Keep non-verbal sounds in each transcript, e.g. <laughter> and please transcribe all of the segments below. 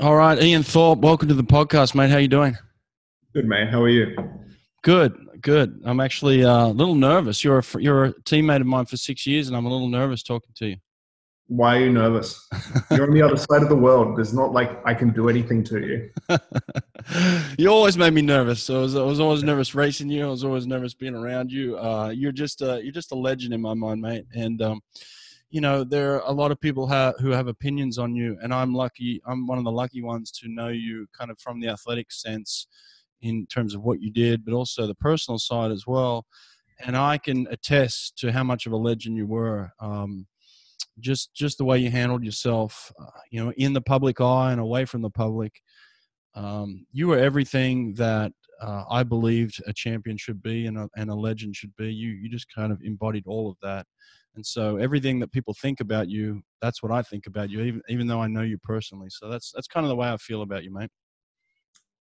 All right, Ian Thorpe, welcome to the podcast, mate. How you doing? Good, mate. How are you? Good, good. I'm actually uh, a little nervous. You're a, you're a teammate of mine for six years, and I'm a little nervous talking to you. Why are you nervous? <laughs> You're on the other side of the world. There's not like I can do anything to you. <laughs> you always made me nervous. So I was, I was, always nervous racing you. I was always nervous being around you. Uh, you're just a, you're just a legend in my mind, mate. And um, you know there are a lot of people ha- who have opinions on you, and I'm lucky. I'm one of the lucky ones to know you kind of from the athletic sense, in terms of what you did, but also the personal side as well. And I can attest to how much of a legend you were. Um, just just the way you handled yourself, uh, you know, in the public eye and away from the public. Um, you were everything that uh, I believed a champion should be and a, and a legend should be. You you just kind of embodied all of that, and so everything that people think about you, that's what I think about you, even even though I know you personally. So that's that's kind of the way I feel about you, mate.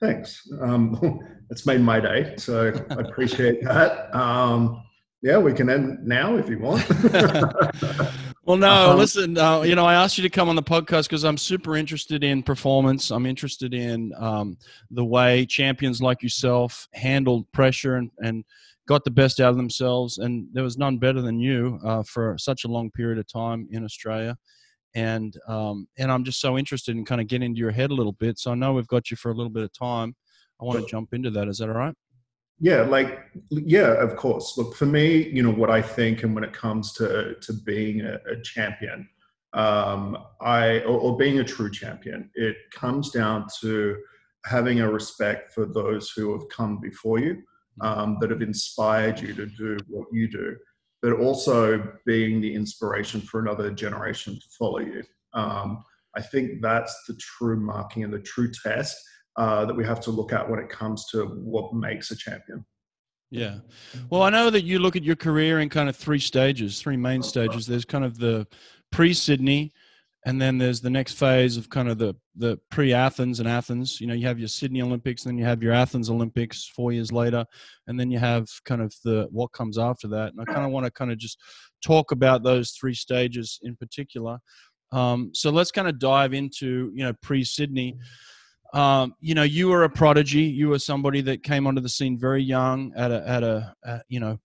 Thanks. Um, <laughs> it's made my day, so I appreciate that. Um, yeah, we can end now if you want. <laughs> well, no, um, listen, uh, you know, I asked you to come on the podcast because I'm super interested in performance. I'm interested in um, the way champions like yourself handled pressure and, and got the best out of themselves. And there was none better than you uh, for such a long period of time in Australia. And um, and I'm just so interested in kind of getting into your head a little bit. So I know we've got you for a little bit of time. I want to jump into that. Is that all right? Yeah, like yeah, of course. Look, for me, you know what I think, and when it comes to to being a, a champion, um, I or, or, being a true champion, it comes down to having a respect for those who have come before you, um, that have inspired you to do what you do, but also being the inspiration for another generation to follow you. Um, I think that's the true marking and the true test uh, that we have to look at when it comes to what makes a champion. Yeah. Well, I know that you look at your career in kind of three stages, three main stages. There's kind of the pre Sydney, and then there's the next phase of kind of the, the pre Athens and Athens. You know, you have your Sydney Olympics, then you have your Athens Olympics four years later, and then you have kind of the what comes after that. And I kind of want to kind of just talk about those three stages in particular. Um, so let's kind of dive into you know pre Sydney. Um, you know, you were a prodigy. You were somebody that came onto the scene very young, at a, at a, at, you know,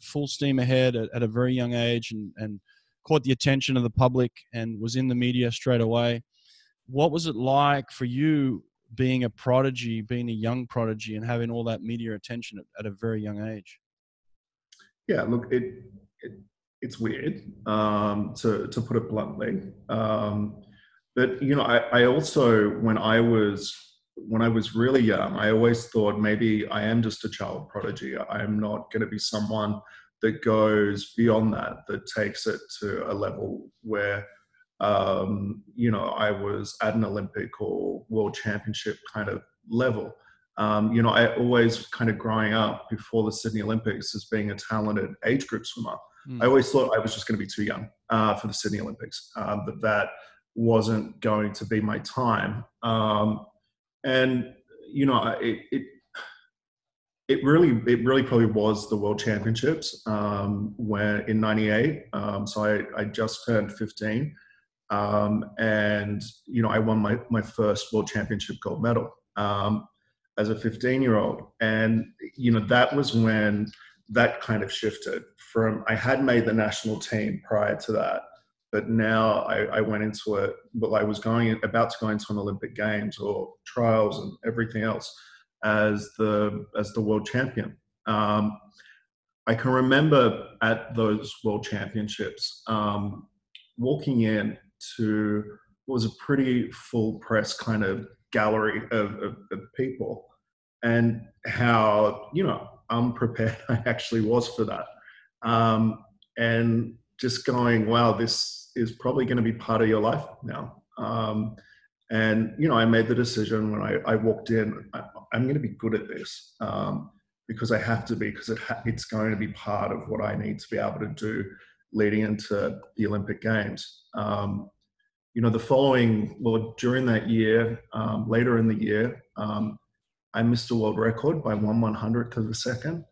full steam ahead at, at, a very young age, and and caught the attention of the public and was in the media straight away. What was it like for you being a prodigy, being a young prodigy, and having all that media attention at, at a very young age? Yeah, look, it, it it's weird um, to to put it bluntly. Um, but you know, I, I also when I was when I was really young, I always thought maybe I am just a child prodigy. I am not going to be someone that goes beyond that, that takes it to a level where, um, you know, I was at an Olympic or world championship kind of level. Um, you know, I always kind of growing up before the Sydney Olympics as being a talented age group swimmer. Mm. I always thought I was just going to be too young uh, for the Sydney Olympics, um, but that wasn't going to be my time. Um, and you know, it, it, it really it really probably was the World Championships um, when in '98. Um, so I, I just turned 15, um, and you know I won my my first World Championship gold medal um, as a 15 year old, and you know that was when that kind of shifted from I had made the national team prior to that but now I, I, went into it. Well, I was going about to go into an Olympic Games or trials and everything else as the as the world champion. Um, I can remember at those world championships um, walking in to what was a pretty full press kind of gallery of, of, of people, and how you know unprepared <laughs> I actually was for that, um, and just going, wow, this is probably going to be part of your life now. And you know, I made the decision when I, I walked in. I, am going to be good at this um, because I have to be because it ha- it's going to be part of what I need to be able to do leading into the Olympic Games. Um, you know, the following well during that year, um, later in the year, um, I missed a world record by one one hundredth of a second,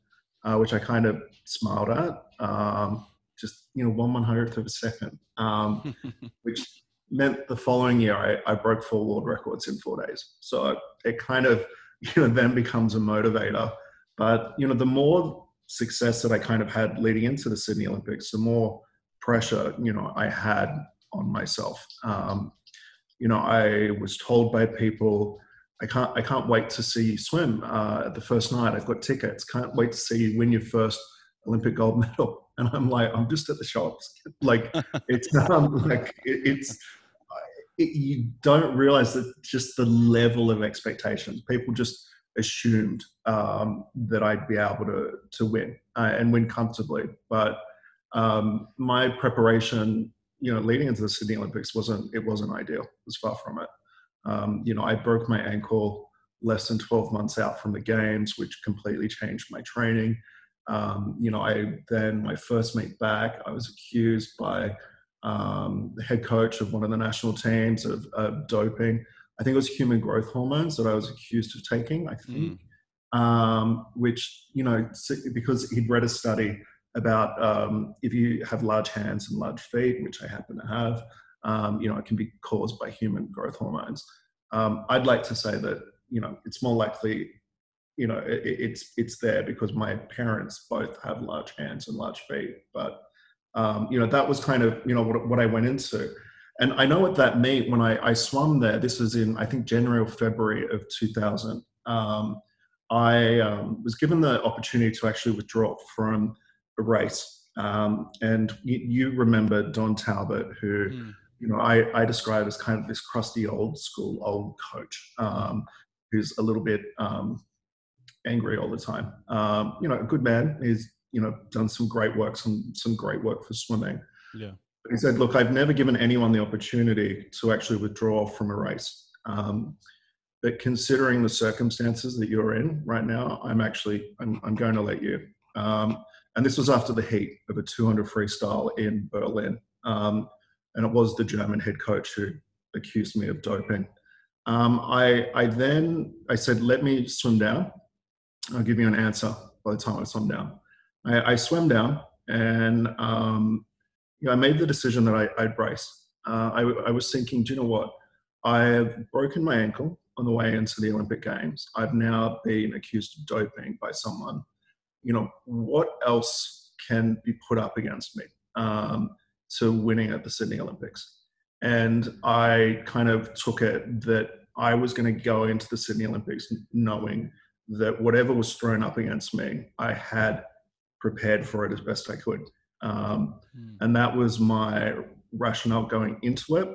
uh, which I kind of smiled at. Um, just you know one one hundredth of a second, um, <laughs> which meant the following year I, I broke four world records in four days. So it kind of <laughs> you know then becomes a motivator. But you know the more success that I kind of had leading into the Sydney Olympics, the more pressure you know I had on myself. Um, you know I was told by people. I can't. I can't wait to see you swim uh, the first night. I've got tickets. Can't wait to see you win your first Olympic gold <laughs> medal. And I'm like, I'm just at the shops. <laughs> Like it's um, like it, it's it, you don't realize that just the level of expectations. People just assumed um, that I'd be able to to win uh, and win comfortably. But um, my preparation, you know, leading into the Sydney Olympics wasn't it wasn't ideal. It was far from it. Um, you know, I broke my ankle less than 12 months out from the games, which completely changed my training. Um, you know, I then my first meet back, I was accused by um, the head coach of one of the national teams of, of, doping. I think it was human growth hormones that I was accused of taking. I think, mm. um, which you know, because he'd read a study about um, if you have large hands and large feet, which I happen to have, um, you know, it can be caused by human growth hormones. Um, I'd like to say that you know it's more likely you know it, it's it's there because my parents both have large hands and large feet but um, you know that was kind of you know what, what i went into and i know what that meant when i, I swam there this was in i think january or february of 2000 um, i um, was given the opportunity to actually withdraw from a race um, and you, you, remember don talbot who mm. you know I, I describe as kind of this crusty old school old coach um, who's a little bit um, angry all the time. Um, you know, a good man. He's you know done some great work, some some great work for swimming. Yeah. But he said, "Look, I've never given anyone the opportunity to actually withdraw from a race. Um, but considering the circumstances that you're in right now, I'm actually I'm, I'm going to let you." Um, and this was after the heat of a 200 freestyle in Berlin, um, and it was the German head coach who accused me of doping. Um, I, I then I said, "Let me swim down." I'll give you an answer by the time I swim down. I, I swam down and um, you know, I made the decision that I, would brace. Uh, I, I was thinking, do you know what? I've broken my ankle on the way into the Olympic Games. I've now been accused of doping by someone. You know, what else can be put up against me um, to winning at the Sydney Olympics? And I kind of took it that I was going to go into the Sydney Olympics knowing that whatever was thrown up against me, I had prepared for it as best I could. Um, mm. And that was my rationale going into it.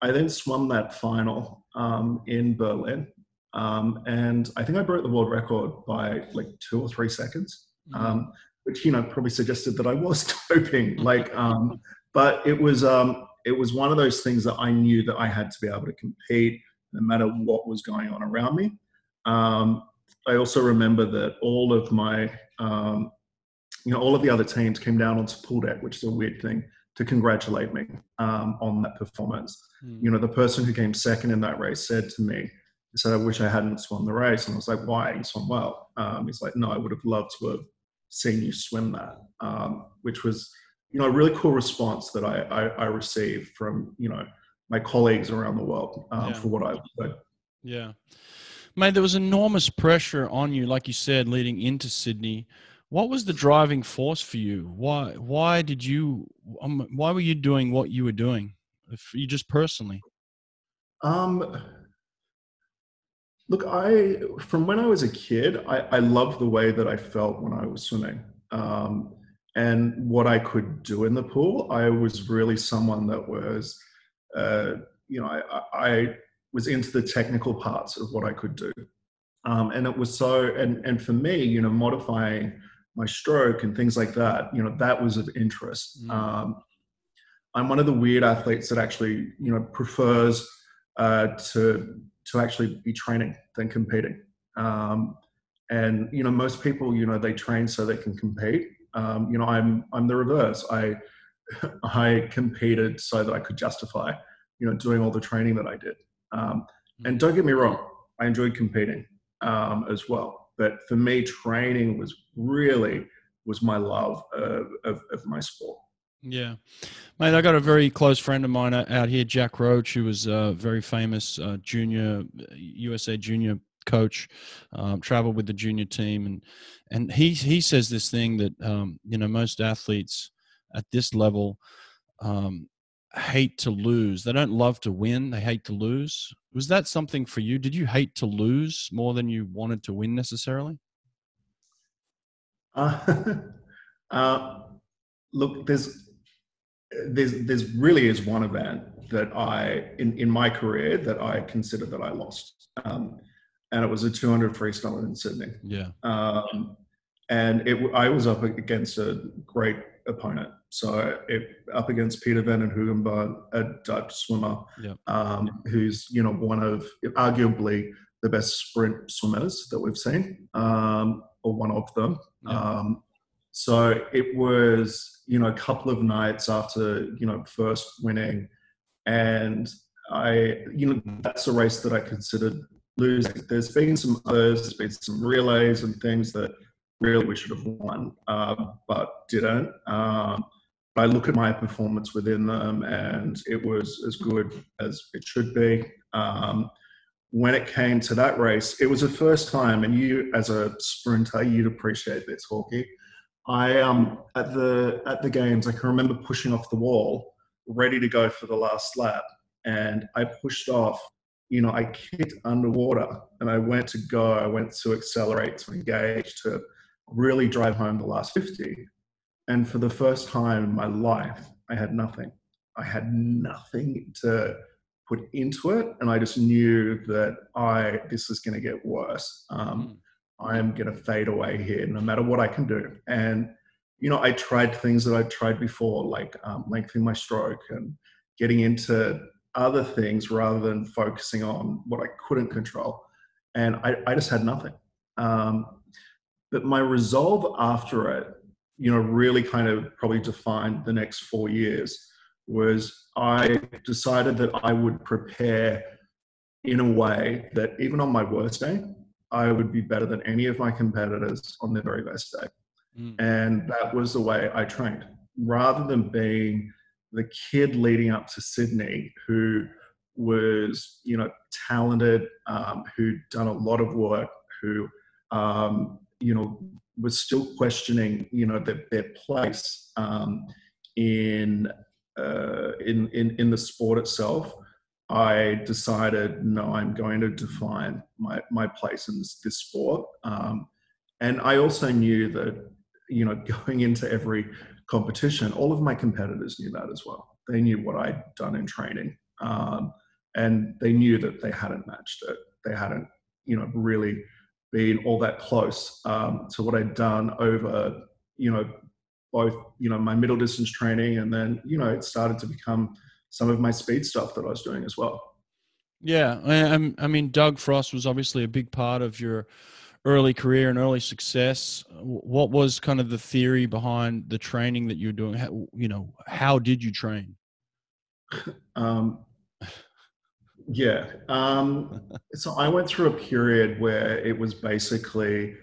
I then swam that final um, in Berlin. Um, and I think I broke the world record by like two or three seconds, mm. which, you know, probably suggested that I was <laughs> doping. like, um, but it was, um, it was one of those things that I knew that I had to be able to compete no matter what was going on around me. Um, I also remember that all of my, um, you know, all of the other teams came down onto pool deck, which is a weird thing, to congratulate me um, on that performance. Mm. You know, the person who came second in that race said to me, he said, I wish I hadn't swum the race. And I was like, why? You swam well. Um, he's like, no, I would have loved to have seen you swim that, um, which was, you know, a really cool response that I, I, I received from, you know, my colleagues around the world um, yeah. for what I did. Yeah. Mate, there was enormous pressure on you, like you said, leading into Sydney. What was the driving force for you? Why? Why did you? Um, why were you doing what you were doing? If you just personally. Um. Look, I from when I was a kid, I, I loved the way that I felt when I was swimming. Um, and what I could do in the pool. I was really someone that was, uh, you know, I, I was into the technical parts of what I could do. Um, and it was so, and, and for me, you know, modifying my stroke and things like that, you know, that was of interest. Mm. Um, I'm one of the weird athletes that actually, you know, prefers uh, to to actually be training than competing. Um, and you know, most people, you know, they train so they can compete. Um, you know, I'm I'm the reverse. I <laughs> I competed so that I could justify, you know, doing all the training that I did. Um, and don't get me wrong, I enjoyed competing um, as well. But for me, training was really was my love of, of, of my sport. Yeah, mate. I got a very close friend of mine out here, Jack Roach, who was a very famous uh, junior USA junior coach. Um, traveled with the junior team, and and he he says this thing that um, you know most athletes at this level um, hate to lose. They don't love to win. They hate to lose. Was that something for you? Did you hate to lose more than you wanted to win necessarily? Uh, <laughs> uh, look, there's there's there's really is one event that I in in my career that I consider that I lost, um, and it was a 200 freestyle in Sydney. Yeah. Um, and it I was up against a great opponent. So it, up against Pieter Van den Hoogenband, a Dutch swimmer, yep. um, who's you know one of arguably the best sprint swimmers that we've seen, um, or one of them. Yep. Um, so it was, you know, a couple of nights after, you know, first winning. And I, you know, that's a race that I considered losing. There's been some others, there's been some relays and things that really we should have won, uh, but didn't. Um, I look at my performance within them and it was as good as it should be. Um, when it came to that race, it was the first time, and you as a sprinter, you'd appreciate this, Hawkeye I um at the at the games, I can remember pushing off the wall, ready to go for the last lap, and I pushed off. You know, I kicked underwater, and I went to go. I went to accelerate, to engage, to really drive home the last fifty. And for the first time in my life, I had nothing. I had nothing to put into it, and I just knew that I this is going to get worse. Um, mm I am going to fade away here no matter what I can do. And, you know, I tried things that I tried before, like um, lengthening my stroke and getting into other things rather than focusing on what I couldn't control. And I, I just had nothing. Um, but my resolve after it, you know, really kind of probably defined the next four years was I decided that I would prepare in a way that even on my worst day, I would be better than any of my competitors on their very best day. Mm. And that was the way I trained. Rather than being the kid leading up to Sydney who was, you know, talented, um, who'd done a lot of work, who, um, you know, was still questioning, you know, their, their place um, in, uh, in, in, in the sport itself. I decided, no, I'm going to define my, my place in this, this sport. Um, and I also knew that, you know, <laughs> going into every competition, all of my competitors knew that as well. They knew what I'd done in training. Um, and they knew that they hadn't matched it. They hadn't, you know, really been all that close um, to what I'd done over, you know, both, you know, my middle distance training and then, you know, it started to become some of my speed stuff that I was doing as well. Yeah, I, I mean, Doug Frost was obviously a big part of your early career and early success. What was kind of the theory behind the training that you're doing? How, you know, how did you train? <laughs> Um, yeah. Um, so I went through a period where it was basically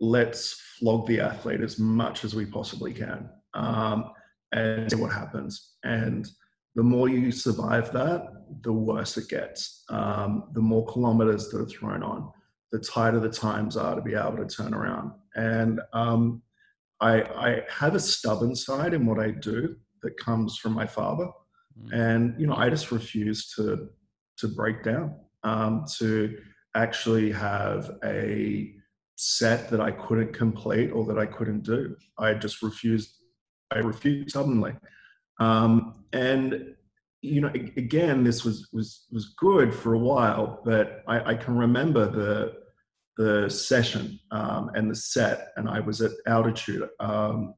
let's flog the athlete as much as we possibly can um, and see what happens. And the more you survive that, the worse it gets. Um, the more kilometers that are thrown on, the tighter the times are to be able to turn around. And um, I, I, have a stubborn side in what I do that comes from my father, mm. and you know I just refuse to to break down, um, to actually have a set that I couldn't complete or that I couldn't do. I just refused. I refused suddenly, Um, and you know, again, this was was was good for a while, but I, I can remember the the session um, and the set, and I was at altitude. Um,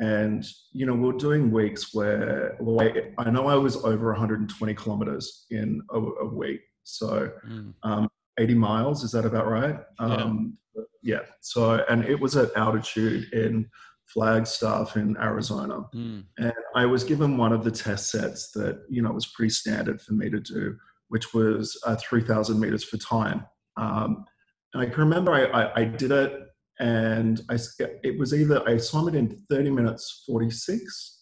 and you know, we are doing weeks where well, I, I, know I was over 120 kilometers in a, a week, so mm. um, 80 miles is that about right? Yeah. Um, yeah. So, and it was at altitude in Flagstaff in Arizona. Mm. And I was given one of the test sets that, you know, was pretty standard for me to do, which was uh, 3,000 meters for time. Um, and I can remember I, I, I, did it and I, it was either I swam it in 30 minutes 46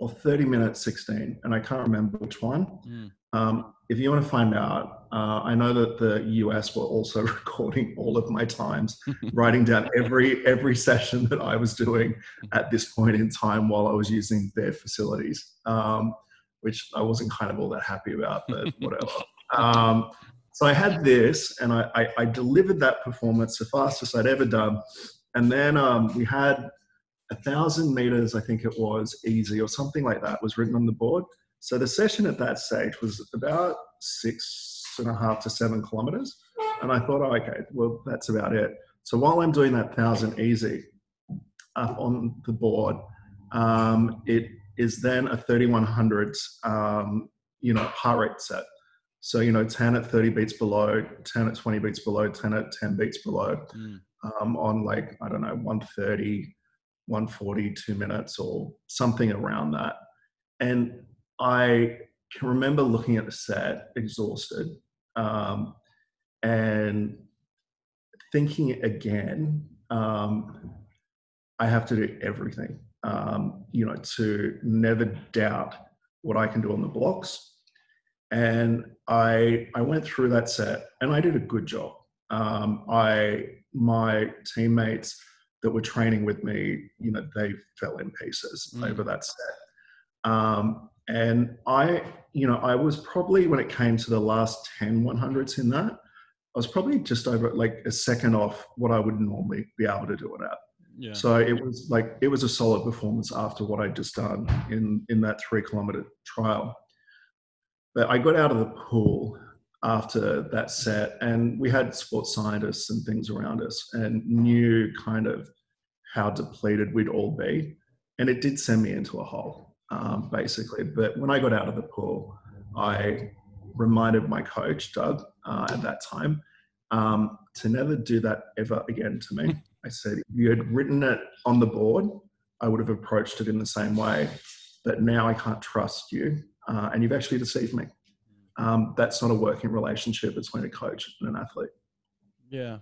or 30 minutes 16, and I can't remember which one. Mm. Um, if you want to find out, uh, I know that the US were also <laughs> recording all of my times, <laughs> writing down every every session that I was doing at this point in time while I was using their facilities, um, which I wasn't kind of all that happy about, but <laughs> whatever. Um, so I had this, and I, I, I, delivered that performance the fastest I'd ever done, and then um, we had a thousand meters, I think it was, easy or something like that, was written on the board. So the session at that stage was about six and a half to seven kilometers. And I thought, oh, okay, well, that's about it. So while I'm doing that thousand easy up on the board, um, it is then a 3100 um, you know, heart rate set. So, you know, 10 at 30 beats below, 10 at 20 beats below, 10 at 10 beats below mm. um, on like, I don't know, 130, 140, two minutes or something around that. And I can remember looking at the set, exhausted, um, and thinking again, um, I have to do everything, um, you know, to never doubt what I can do on the blocks. And I I went through that set, and I did a good job. Um, I my teammates that were training with me, you know, they fell in pieces mm. over that set. Um, and I, you know, I was probably, when it came to the last 10 100s in that, I was probably just over like a second off what I would normally be able to do it at. Yeah. So it was like it was a solid performance after what I'd just done in in that three kilometer trial. But I got out of the pool after that set, and we had sports scientists and things around us, and knew kind of how depleted we'd all be, and it did send me into a hole um, basically. But when I got out of the pool, I reminded my coach, Doug, uh, at that time, um, to never do that ever again to me. <laughs> I said, if you had written it on the board, I would have approached it in the same way. But now I can't trust you, uh, and you've actually deceived me. Um, that's not a working relationship between a coach and an athlete. Yeah.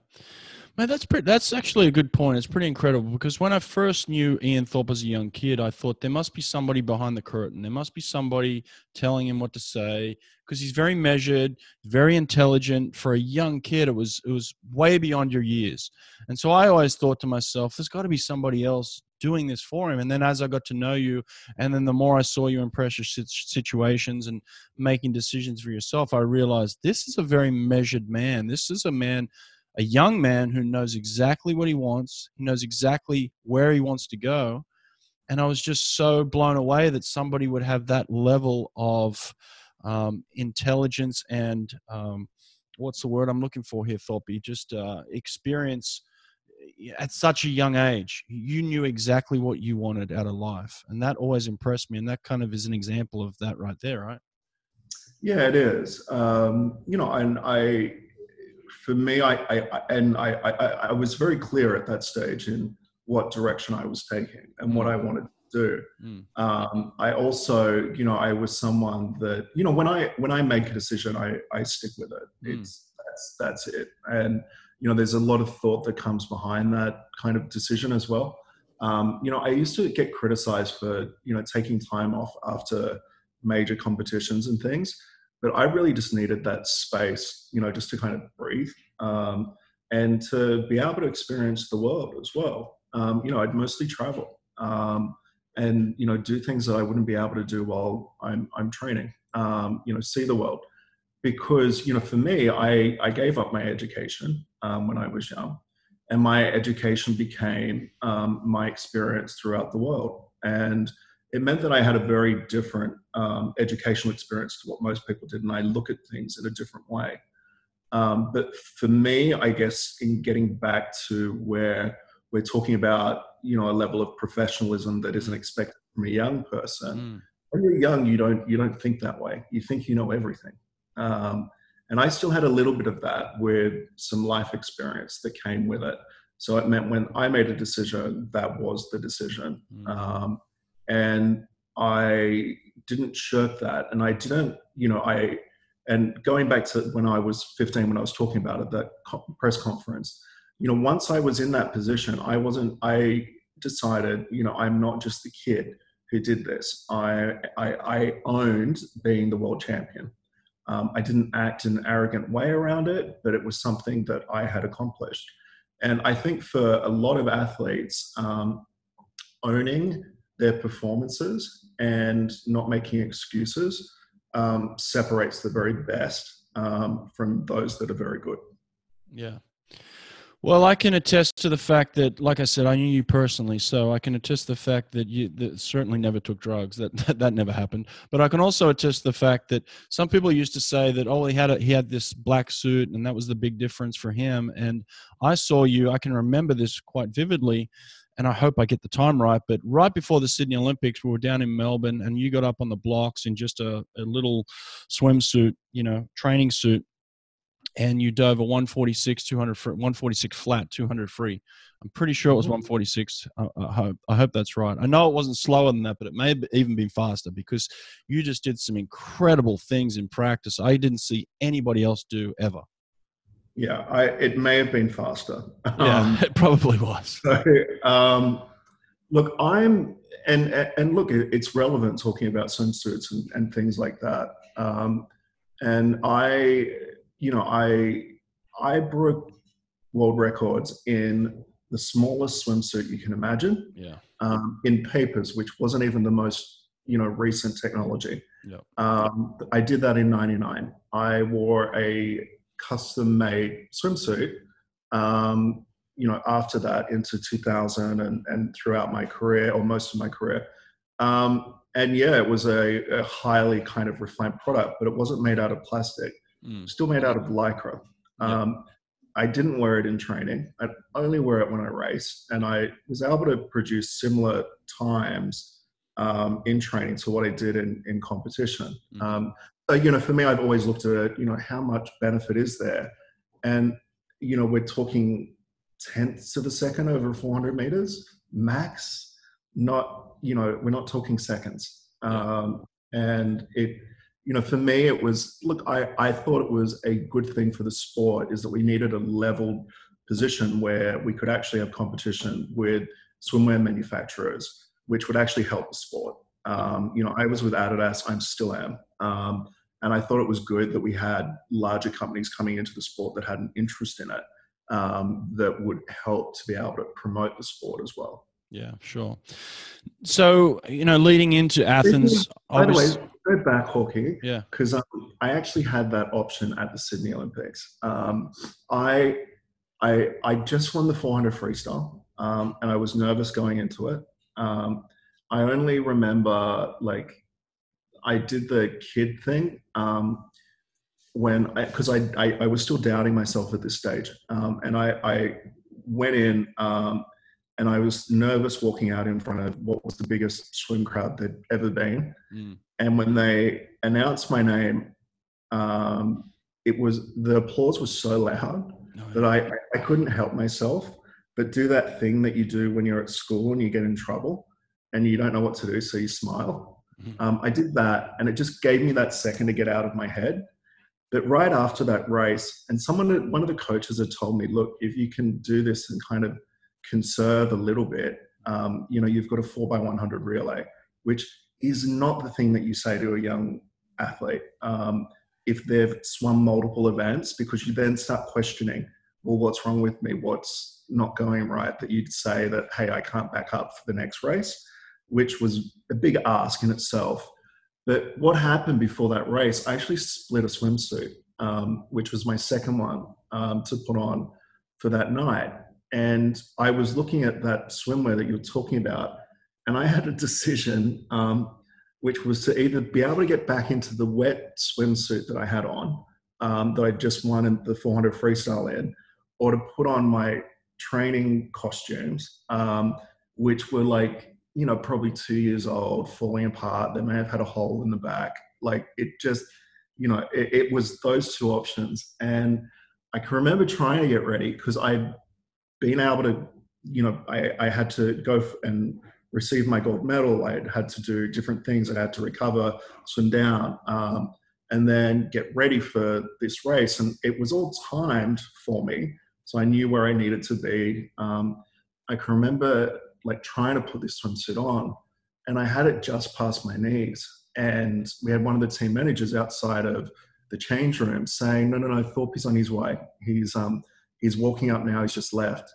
Man, that's pretty, that's actually a good point. It's pretty incredible because when I first knew Ian Thorpe as a young kid, I thought there must be somebody behind the curtain. There must be somebody telling him what to say because he's very measured, very intelligent. For a young kid, it was it was way beyond your years. And so I always thought to myself, there's got to be somebody else doing this for him. And then as I got to know you, and then the more I saw you in pressure situations and making decisions for yourself, I realized this is a very measured man. This is a man a young man who knows exactly what he wants, he knows exactly where he wants to go. And I was just so blown away that somebody would have that level of um, intelligence and um, what's the word I'm looking for here, Thorpe? Just uh, experience at such a young age. You knew exactly what you wanted out of life. And that always impressed me. And that kind of is an example of that right there, right? Yeah, it is. Um, you know, and I, for me, I, I and I, I, I, was very clear at that stage in what direction I was taking and what mm. I wanted to do. Mm. Um, I also, you know, I was someone that, you know, when I when I make a decision, I I stick with it. Mm. It's that's that's it. And you know, there's a lot of thought that comes behind that kind of decision as well. Um, you know, I used to get criticized for you know taking time off after major competitions and things but I really just needed that space, you know, just to kind of breathe um, and to be able to experience the world as well. Um, you know, I'd mostly travel um, and you know do things that I wouldn't be able to do while I'm I'm training. Um, you know, see the world because you know for me, I I gave up my education um, when I was young, and my education became um, my experience throughout the world and it meant that I had a very different um, educational experience to what most people did, and I look at things in a different way. Um, but for me, I guess in getting back to where we're talking about, you know, a level of professionalism that isn't expected from a young person. Mm. When you're young, you don't you don't think that way. You think you know everything. Um, and I still had a little bit of that with some life experience that came with it. So it meant when I made a decision, that was the decision. Mm. Um, and I didn't shirk that, and I didn't, you know, I and going back to when I was 15, when I was talking about it, that press conference, you know, once I was in that position, I wasn't. I decided, you know, I'm not just the kid who did this. I, I, I owned being the world champion. Um, I didn't act in an arrogant way around it, but it was something that I had accomplished. And I think for a lot of athletes, um, owning their performances and not making excuses um, separates the very best um, from those that are very good. Yeah. Well, I can attest to the fact that, like I said, I knew you personally, so I can attest the fact that you that certainly never took drugs. That, <laughs> that that never happened. But I can also attest the fact that some people used to say that oh, he had a, he had this black suit, and that was the big difference for him. And I saw you. I can remember this quite vividly, and I hope I get the time right. But right before the Sydney Olympics, we were down in Melbourne, and you got up on the blocks in just a, a little swimsuit, you know, training suit and you dove a 146 200 free, 146 flat 200 free. I'm pretty sure it was mm-hmm. 146 I, I, hope i hope that's right. I know it wasn't slower than that but it may have even been faster because you just did some incredible things in practice i didn't see anybody else do ever. Yeah I, it may have been faster. Yeah um, <laughs> it probably was. so, um, look i'm and and look it's relevant talking about swimsuits and, and things like that. Um, and i you know, I I broke world records in the smallest swimsuit you can imagine. Yeah. Um, in papers, which wasn't even the most you know recent technology. Yeah. Um, I did that in '99. I wore a custom made swimsuit. Um, you know, after that into 2000 and, and throughout my career or most of my career. Um, and yeah, it was a, a highly kind of refined product, but it wasn't made out of plastic mm. still made out of lycra. Um, I didn't wear it in training. I only wear it when I race, and I was able to produce similar times um, in training to what I did in, in competition. Mm. Um, so, you know, for me, I've always looked at it, you know, how much benefit is there? And, you know, we're talking tenths of a second over 400 meters max, not, you know, we're not talking seconds. Um, and it, you know, for me, it was look, I, I thought it was a good thing for the sport is that we needed a leveled position where we could actually have competition with swimwear manufacturers, which would actually help the sport. Um, you know, I was with Adidas, I'm still am. Um, and I thought it was good that we had larger companies coming into the sport that had an interest in it um, that would help to be able to promote the sport as well. Yeah, sure. So, you know, leading into Athens, by the way, go back, Hawking. Yeah. Because um, I actually had that option at the Sydney Olympics. Um, I, I, I just won the 400 freestyle, um, and I was nervous going into it. Um, I only remember like I did the kid thing um, when because I, I, I, I was still doubting myself at this stage, um, and I, I went in and I was nervous walking out in front of what was the biggest swim crowd there'd ever been. Mm. And when they announced my name, um, it was the applause was so loud yeah. that I, I couldn't help myself but do that thing that you do when you're at school and you get in trouble and you don't know what to do, so you smile. Mm-hmm. Um, I did that, and it just gave me that second to get out of my head. But right after that race, and someone, one of the coaches had told me, look, if you can do this and kind of conserve a little bit, um, you know, you've got a four by 100 relay, which is not the thing that you say to a young athlete um, if they've swum multiple events, because you then start questioning, well, what's wrong with me? What's not going right? That you'd say that, hey, I can't back up for the next race, which was a big ask in itself. But what happened before that race, I actually split a swimsuit, um, which was my second one um, to put on for that night. And I was looking at that swimwear that you were talking about, and I had a decision, um, which was to either be able to get back into the wet swimsuit that I had on, um, that I just won in the 400 freestyle in, or to put on my training costumes, um, which were like, you know, probably two years old, falling apart. They may have had a hole in the back. Like it just, you know, it, it was those two options. And I can remember trying to get ready because I being able to, you know, I, I had to go and receive my gold medal. I had to do different things. I had to recover, swim down, um, and then get ready for this race. And it was all timed for me. So I knew where I needed to be. Um, I can remember like trying to put this swimsuit on and I had it just past my knees. And we had one of the team managers outside of the change room saying, "No, no, no, Thorpe is on his way. He's um, he's walking up now. He's just left."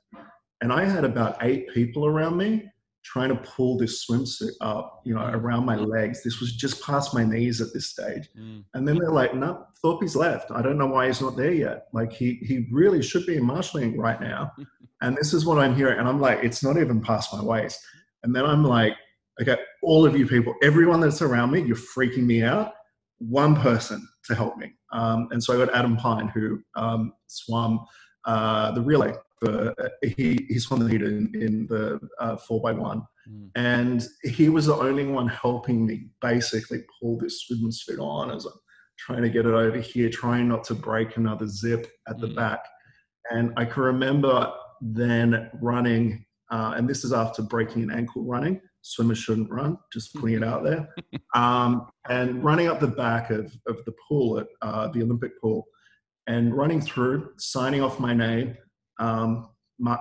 And I had about eight people around me trying to pull this swimsuit up, you know, mm. around my legs. This was just past my knees at this stage. Mm. And then they're like, no, Thorpe's left. I don't know why he's not there yet. Like he he really should be in marshalling right now. <laughs> and this is what I'm hearing. And I'm like, it's not even past my waist. And then I'm like, okay, all of you people, everyone that's around me, you're freaking me out. One person to help me. Um, and so I got Adam Pine, who um, swam uh, the relay for uh, he he's from the leader in, in the uh, four by one, mm. and he was the only one helping me basically pull this swim suit on as I'm trying to get it over here, trying not to break another zip at the mm. back. And I can remember then running, uh, and this is after breaking an ankle running. Swimmers shouldn't run, just putting it out there. <laughs> Um, and running up the back of, of the pool at uh, the Olympic pool and running through, signing off my name, um, my,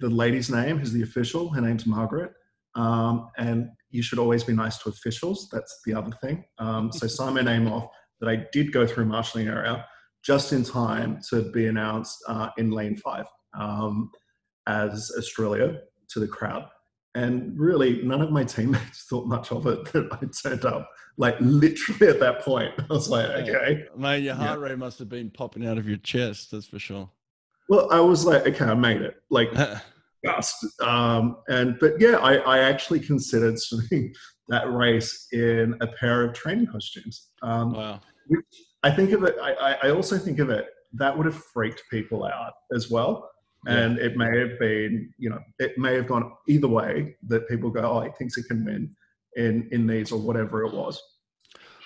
the lady's name is the official. Her name's Margaret. Um, and you should always be nice to officials. That's the other thing. Um, so <laughs> sign my name off that I did go through marshalling area just in time to be announced uh, in lane five um, as Australia to the crowd. And really, none of my teammates <laughs> thought much of it that I turned up. Like literally at that point, <laughs> I was like, okay. Mate, your heart yeah. rate must have been popping out of your chest. That's for sure. Well, I was like, okay, I made it. Like, <laughs> just. Um, and but yeah, I, I actually considered swimming that race in a pair of training costumes. Um, wow. Which I think of it. I, I also think of it. That would have freaked people out as well. And yeah. it may have been, you know, it may have gone either way that people go, oh, he thinks he can win in in these or whatever it was.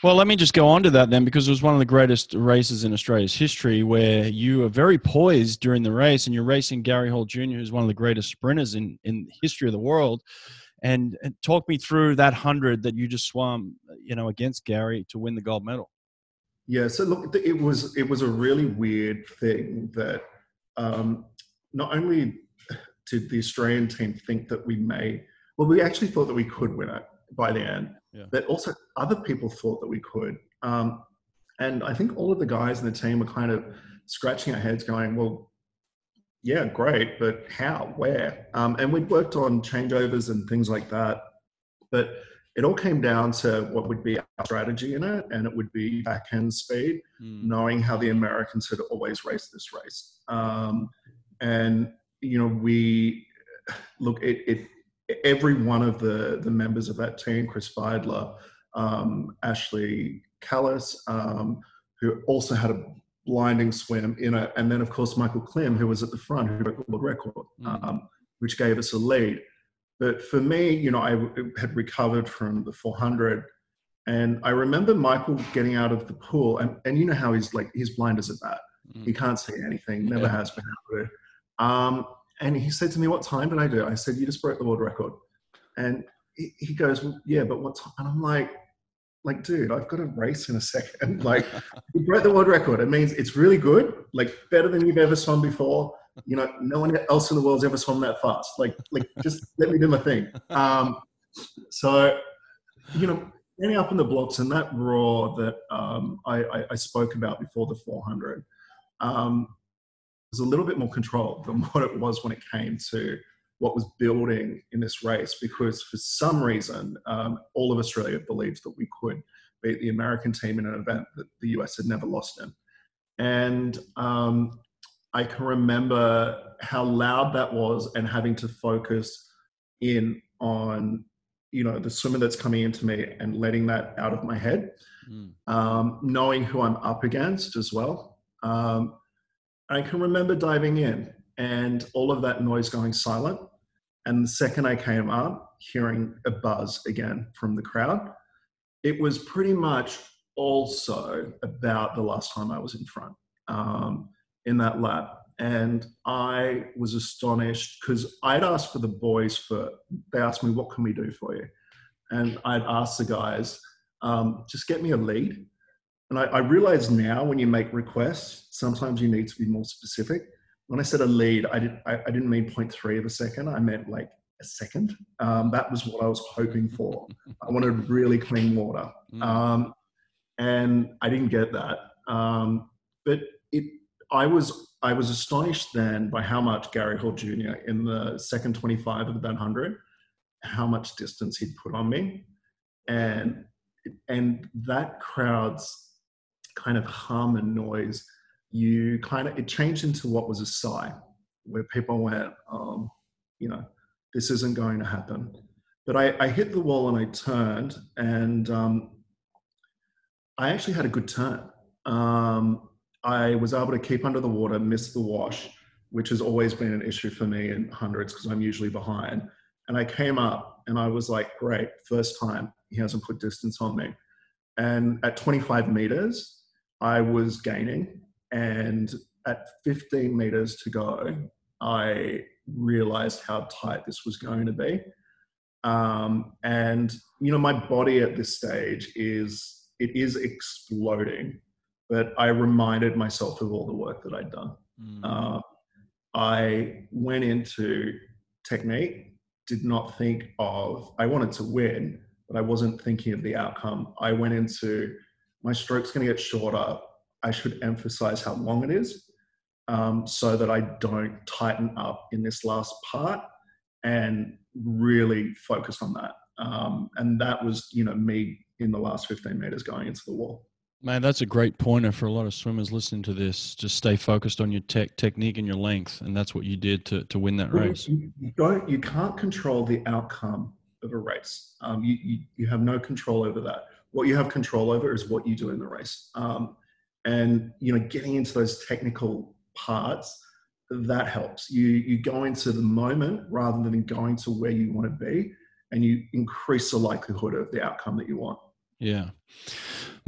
Well, let me just go on to that then, because it was one of the greatest races in Australia's history where you were very poised during the race and you're racing Gary Hall Jr., who's one of the greatest sprinters in, in history of the world. And, and talk me through that 100 that you just swam, you know, against Gary to win the gold medal. Yeah, so look, it was it was a really weird thing that um, not only did the Australian team think that we may, well, we actually thought that we could win it by the end, yeah. but also other people thought that we could. Um, and I think all of the guys in the team were kind of scratching our heads, going, "Well, yeah, great, but how? Where?" Um, and we'd worked on changeovers and things like that, but it all came down to what would be our strategy in it, and it would be backhand speed, mm. knowing how the Americans had always raced this race. Um, and you know, we <sighs> look it, it every one of the the members of that team, Chris Fydler, um, Ashley Callus, um, who also had a blinding swim in it, and then of course Michael Klim, who was at the front, who broke the world record, mm. um, which gave us a lead. But for me, you know, I had recovered from the 400, and I remember Michael getting out of the pool, and, and you know how he's like he's blind as a bat. Mm. He can't see anything, never yeah. has been able to. Um, and he said to me, What time did I do? I said, You just broke the world record. And he, goes, well, Yeah, but what time? And I'm like, like, dude, I've got a race in a second. <laughs> Like, you broke the world record. It means it's really good, like better than you've ever swum before. You know, no one else in the world's ever swum that fast. Like, like just let me do my thing. Um, so, you know, ending up in the blocks and that raw that um, I, I, I, spoke about before the 400, um, was a little bit more controlled than <laughs> what it was when it came to what was building in this race because for some reason um, all of australia believed that we could beat the american team in an event that the us had never lost in. And um, i can remember how loud that was and having to focus in on you know the swimmer that's coming into me and letting that out of my head. Mm. um, knowing who i'm up against as well. Um, I can remember diving in and all of that noise going silent. And the second I came up, hearing a buzz again from the crowd, it was pretty much also about the last time I was in front um, in that lap. And I was astonished because I'd asked for the boys for, they asked me, what can we do for you? And I'd asked the guys, um, just get me a lead and I, I realize now when you make requests, sometimes you need to be more specific. When I said a lead, I, did, I, I didn't mean 0.3 of a second. I meant like a second. Um, that was what I was hoping for. I wanted really clean water. Mm. Um, and I didn't get that. Um, but it, I was I was astonished then by how much Gary Hall Jr. in the second 25 of the Ben 100, how much distance he'd put on me, and and that crowd's kind of hum and noise, you kind of it changed into what was a sigh, where people went, um, you know, this isn't going to happen. But I, I hit the wall and I turned, and um, I actually had a good turn. Um, I was able to keep under the water, miss the wash, which has always been an issue for me in hundreds because I'm usually behind. And I came up and I was like, great, first time he hasn't put distance on me. And at 25 meters, I was gaining. And at 15 meters to go, I realized how tight this was going to be. Um, and, you know, my body at this stage is, it is exploding but I reminded myself of all the work that I'd done. Mm. Uh, I went into technique, did not think of, I wanted to win, but I wasn't thinking of the outcome. I went into my stroke's going to get shorter. I should emphasize how long it is um, so that I don't tighten up in this last part and really focus on that. Um, and that was, you know, me in the last 15 meters going into the wall. Man, that's a great pointer for a lot of swimmers listening to this. Just stay focused on your tech, technique and your length, and that's what you did to, to win that race. You, don't, you can't control the outcome of a race. Um, you, you, you have no control over that. What you have control over is what you do in the race. Um, and you know, getting into those technical parts that helps. You you go into the moment rather than going to where you want to be, and you increase the likelihood of the outcome that you want. Yeah.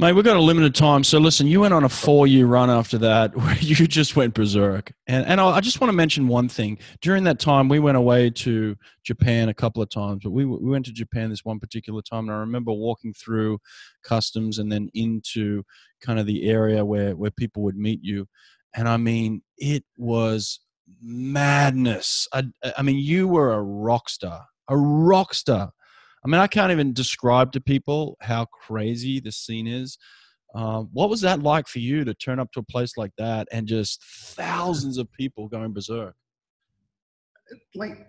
Mate, we've got a limited time. So listen, you went on a four year run after that <laughs> where you just went berserk. And, and I just want to mention one thing. During that time, we went away to Japan a couple of times, but we, we went to Japan this one particular time. And I remember walking through customs and then into kind of the area where, where people would meet you. And I mean, it was madness. I, I mean, you were a rock star, a rock star. I mean, I can't even describe to people how crazy the scene is. Um, what was that like for you to turn up to a place like that and just thousands of people going berserk? Like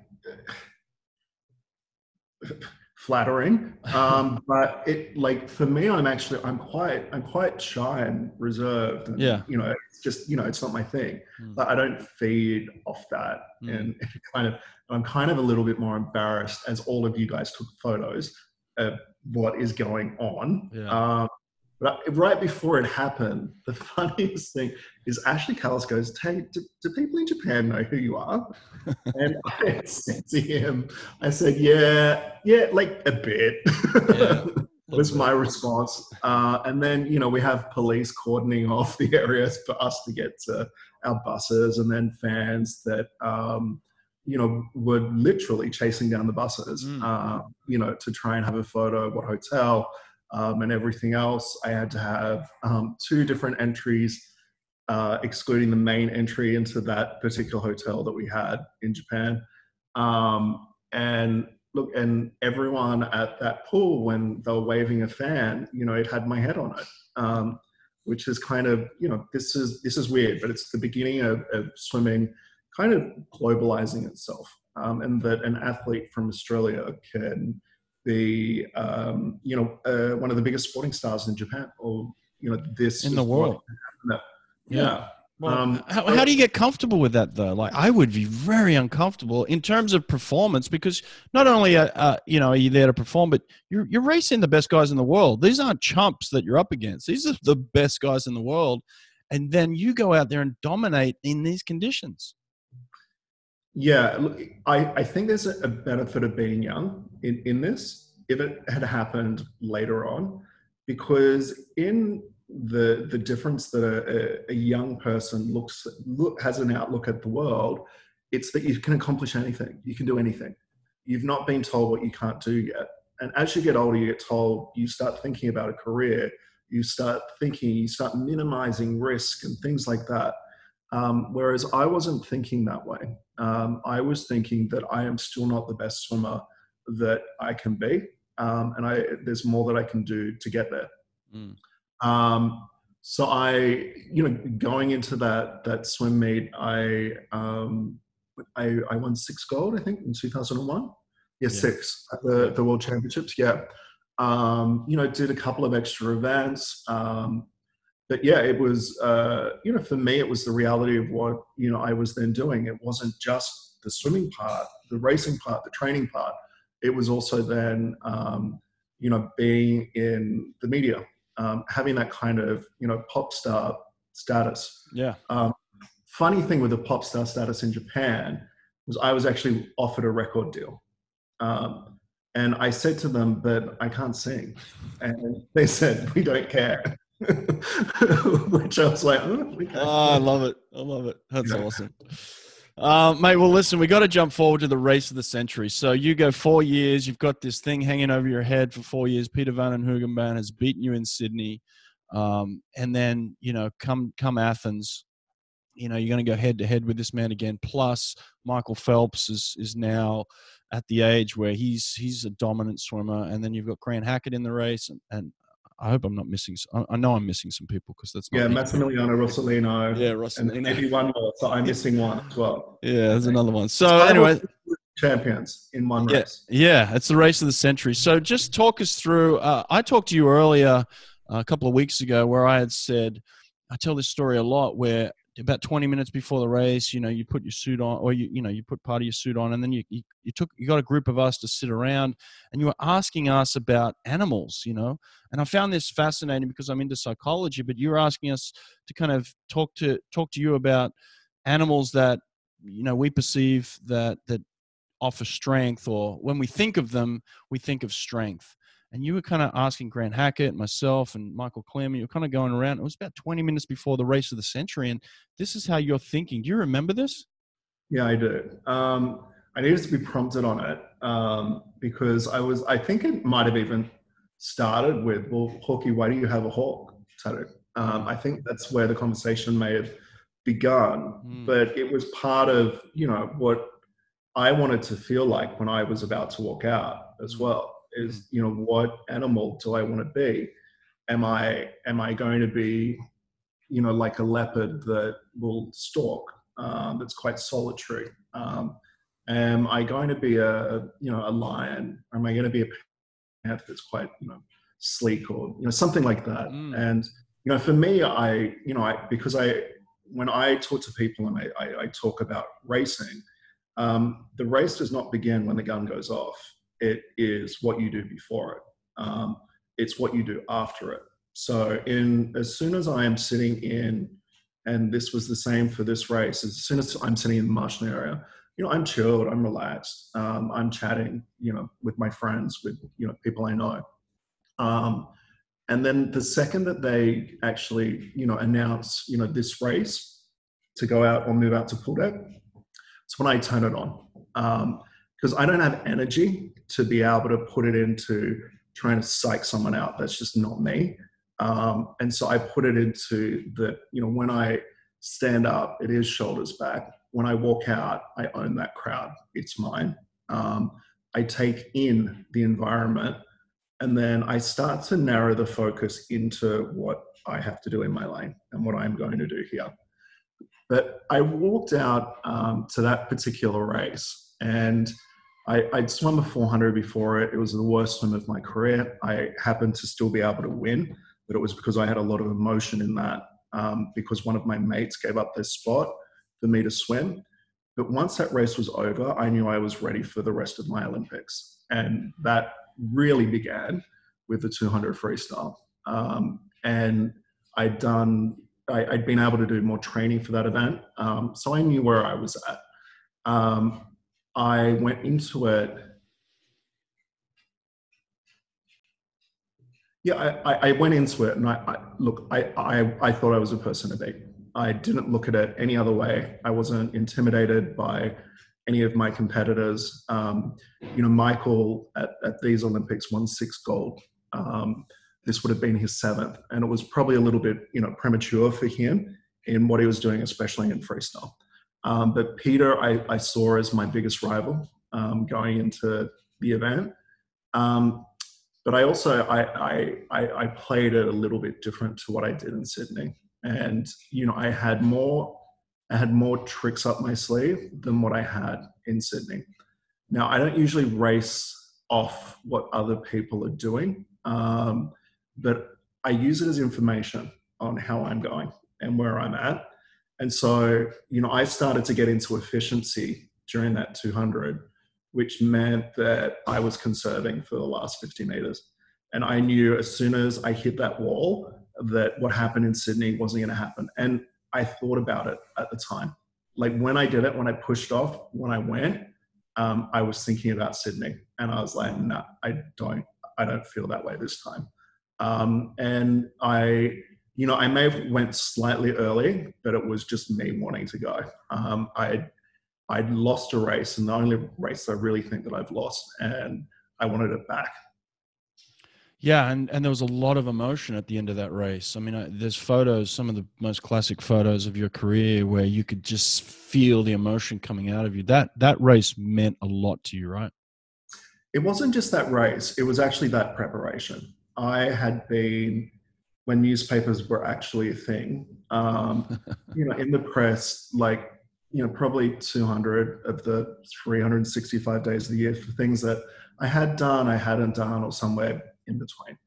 flattering, <laughs> um, but it like for me, I'm actually I'm quite I'm quite shy and reserved. And, yeah, you know, it's just you know it's not my thing. Mm. But I don't feed off that, mm. and <laughs> kind of I'm kind of a little bit more embarrassed as all of you guys took photos of what is going on. Yeah. Um, but right before it happened, <laughs> the funniest thing is Ashley Callus goes, Hey, do, do people in Japan know who you are? <laughs> and I said to him, I said, Yeah, yeah, like a bit. <laughs> Yeah, was my response. Uh, and then, you know, we have police cordoning off the areas for us to get to our buses, and then fans that, um, you know, were literally chasing down the buses, mm. uh, you know, to try and have a photo what hotel um, and everything else. I had to have um, two different entries, uh, excluding the main entry into that particular hotel that we had in Japan. Um, and look, and everyone at that pool, when they were waving a fan, you know, it had my head on it. Um, which is kind of, you know, this is this is weird, but it's the beginning of, of swimming kind of globalizing itself, um, and that an athlete from Australia can be, um, you know, uh, one of the biggest sporting stars in Japan, or you know, this in the world. yeah. yeah. Well, um, how, how do you get comfortable with that though? Like, I would be very uncomfortable in terms of performance because not only uh, uh, you know are you there to perform, but you're you're racing the best guys in the world. These aren't chumps that you're up against. These are the best guys in the world, and then you go out there and dominate in these conditions. Yeah, look, I, I think there's a benefit of being young in, in this if it had happened later on, because in the the difference that a, a young person looks look, has an outlook at the world, it's that you can accomplish anything, you can do anything. You've not been told what you can't do yet, and as you get older, you get told you start thinking about a career, you start thinking, you start minimizing risk and things like that Um, whereas I wasn't thinking that way. Um, I was thinking that I am still not the best swimmer that I can be, um, and I, there's more that I can do to get there. Mm. Um, so I, you know, going into that that swim meet, I um, I, I won six gold, I think, in 2001. Yeah, yeah. six at the, the World Championships. Yeah. Um, you know, did a couple of extra events. Um, but yeah, it was, uh, you know, for me, it was the reality of what, you know, I was then doing. It wasn't just the swimming part, the racing part, the training part. It was also then, um, you know, being in the media, um, having that kind of, you know, pop star status. Yeah. Um, funny thing with the pop star status in Japan was I was actually offered a record deal. Um, and I said to them, but I can't sing. And they said, we don't care. <laughs> Which I was like, oh, oh, I love it. I love it. That's yeah. awesome. Uh, mate, well, listen, we got to jump forward to the race of the century. So you go four years, you've got this thing hanging over your head for four years. Pieter Van den Hoogenband has beaten you in Sydney. Um, and then, you know, come come Athens, you know, you're going to go head to head with this man again. Plus, Michael Phelps is is now at the age where he's he's a dominant swimmer, and then you've got Grant Hackett in the race, and, and I hope I'm not missing. I know I'm missing some people because that's yeah, Massimiliano Rosolino. Yeah, Rosolino. And maybe one more. So I'm missing one as well. Yeah, there's another one. So, so anyway, champions in one yeah, race. Yeah, it's the race of the century. So just talk us through. Uh, I talked to you earlier uh, a couple of weeks ago where I had said I tell this story a lot where about 20 minutes before the race, you know, you put your suit on, or you, you know, you put part of your suit on, and then you, you, you took, you got a group of us to sit around, and you were asking us about animals, you know, and I found this fascinating because I'm into psychology, but you were asking us to kind of talk to talk to you about animals that, you know, we perceive that that offer strength, or when we think of them, we think of strength and you were kind of asking Grant Hackett, myself, and Michael Klim. You were kind of going around. It was about 20 minutes before the race of the century, and this is how you're thinking. Do you remember this? Yeah, I do. Um, I needed to be prompted on it um, because I was. I think it might have even started with, "Well, Hawkey, why do you have a hawk tattoo?" Um, I think that's where the conversation may have begun, mm. but it was part of you know what I wanted to feel like when I was about to walk out as hmm. well is you know what animal do I want to be? Am I am I going to be you know like a leopard that will stalk um, that's quite solitary? Um, am I going to be a you know a lion? Or am I going to be a panther that's quite you know sleek or you know something like that? Mm. And you know for me, I you know I because I when I talk to people and I, I, I talk about racing, um, the race does not begin when the gun goes off it is what you do before it. Um, it's what you do after it. So, in as soon as I am sitting in, and this was the same for this race, as soon as I'm sitting in the Marshall area, you know, I'm chilled, I'm relaxed, um, I'm chatting, you know, with my friends, with you know people I know. Um, and then the second that they actually, you know, announce, you know, this race to go out or move out to pool deck, it's when I turn it on. Um, because I don't have energy to be able to put it into trying to psych someone out. That's just not me. Um, and so I put it into the, you know, when I stand up, it is shoulders back. When I walk out, I own that crowd. It's mine. Um, I take in the environment and then I start to narrow the focus into what I have to do in my lane and what I'm going to do here. But I walked out um, to that particular race and I, would swum a 400 before it. It was the worst swim of my career. I happened to still be able to win, but it was because I had a lot of emotion in that um, because one of my mates gave up their spot for me to swim. But once that race was over, I knew I was ready for the rest of my Olympics. And that really began with the 200 freestyle. Um, and I'd done, I, had been able to do more training for that event. Um, so I knew where I was at. Um, I went into it. Yeah, I, I went into it and I, I look, I, I, I thought I was a person to beat. I didn't look at it any other way. I wasn't intimidated by any of my competitors. Um, you know, Michael at, at, these Olympics won six gold. Um, this would have been his seventh, and it was probably a little bit, you know, premature for him in what he was doing, especially in freestyle. Um, but Pieter, I, I, saw as my biggest rival um, going into the event. Um, but I also I, I, I played it a little bit different to what I did in Sydney, and you know I had more I had more tricks up my sleeve than what I had in Sydney. Now I don't usually race off what other people are doing, um, but I use it as information on how I'm going and where I'm at. And so, you know, I started to get into efficiency during that 200, which meant that I was conserving for the last 50 meters. And I knew as soon as I hit that wall that what happened in Sydney wasn't going to happen. And I thought about it at the time. Like when I did it, when I pushed off, when I went, um, I was thinking about Sydney, and I was like, "No, nah, I don't. I don't feel that way this time." Um, and I, you know, I may have went slightly early, but it was just me wanting to go. Um, I, I'd lost a race, and the only race I really think that I've lost, and I wanted it back. Yeah, and, and there was a lot of emotion at the end of that race. I mean, I, there's photos, some of the most classic photos of your career, where you could just feel the emotion coming out of you. That that race meant a lot to you, right? It wasn't just that race; it was actually that preparation. I had been when newspapers were actually a thing. Um, <laughs> you know, in the press, like you know, probably 200 of the 365 days of the year for things that I had done, I hadn't done, or somewhere in between.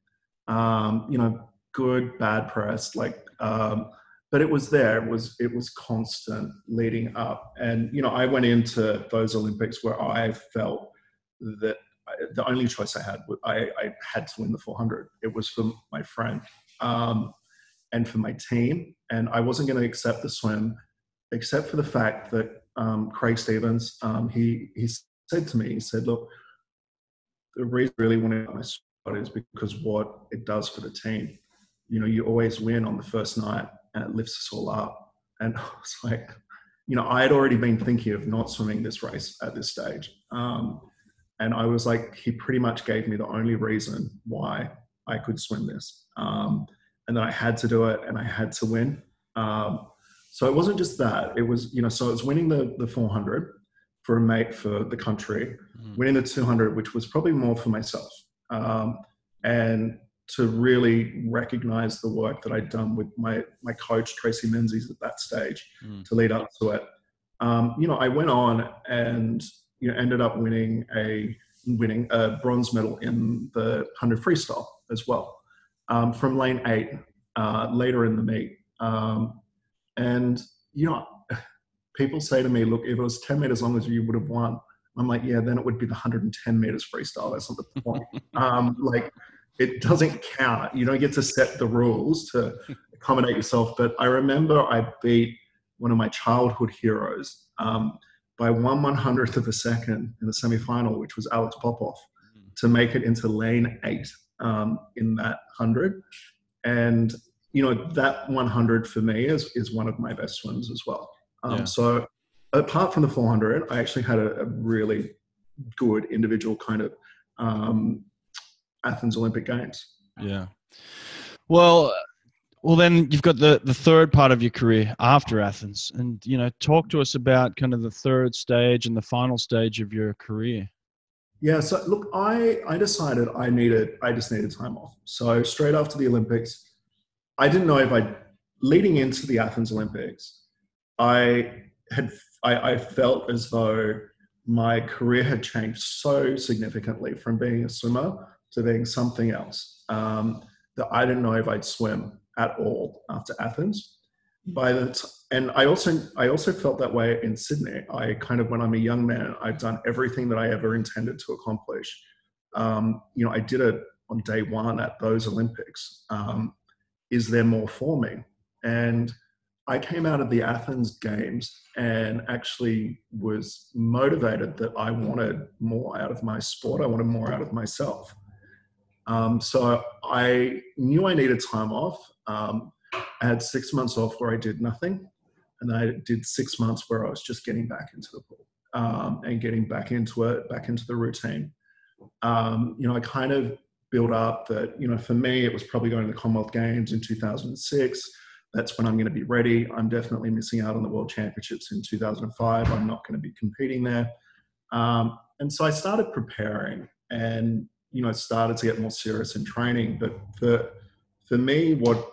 Um, you know, good, bad press, like, um, but it was there. It was it was constant leading up, and you know, I went into those Olympics where I felt that the only choice I had, I, I had to win the 400. It was for my friend um, and for my team, and I wasn't going to accept the swim, except for the fact that um, Craig Stevens, um, he he said to me, he said, "Look, the reason I really wanted my spot is because what it does for the team. You know, you always win on the first night and it lifts us all up. And <laughs> I was like, you know, I had already been thinking of not swimming this race at this stage. Um, and I was like, he pretty much gave me the only reason why I could swim this. Um, and then I had to do it and I had to win. Um, so it wasn't just that. It was, you know, so it was winning the, the 400 for a mate for the country, mm. winning the 200, which was probably more for myself um, and to really recognize the work that I'd done with my my coach Tracey Menzies at that stage mm. to lead up to it. Um, you know, I went on and you know ended up winning a winning a bronze medal in the 100 freestyle as well um, from lane eight uh, later in the meet. Um, and you know, people say to me, "Look, if it was 10 meters long as you would have won." I'm like, yeah, then it would be the 110 meters freestyle. That's not the <laughs> point. um, like, it doesn't count. You don't get to set the rules to accommodate yourself. But I remember I beat one of my childhood heroes um, by one one hundredth of a second in the semifinal, which was Alex Popov, mm. to make it into lane eight um, in that hundred. And you know that 100 for me is is one of my best swims as well. Um, yeah. So apart from the 400, I actually had a, a really good individual kind of um, Athens Olympic Games. Yeah. Well, well, then you've got the the third part of your career after Athens, and you know, talk to us about kind of the third stage and the final stage of your career. Yeah. So look, I I decided I needed I just needed time off. So straight after the Olympics, I didn't know if I leading into the Athens Olympics, I had I, I felt as though my career had changed so significantly from being a swimmer to being something else um, that I didn't know if I'd swim at all after Athens. By the t- and I also I also felt that way in Sydney. I kind of when I'm a young man, I've done everything that I ever intended to accomplish. Um, you know, I did it on day one at those Olympics. Um, is there more for me? And I came out of the Athens Games and actually was motivated that I wanted more out of my sport. I wanted more out of myself. Um, so I knew I needed time off. Um, I had six months off where I did nothing, and I did six months where I was just getting back into the pool um, and getting back into it, back into the routine. Um, you know, I kind of built up that. You know, for me, it was probably going to the Commonwealth Games in 2006 that's when I'm going to be ready. I'm definitely missing out on the World Championships in 2005. I'm not going to be competing there. Um, and so I started preparing and, you know, started to get more serious in training. But for, for me, what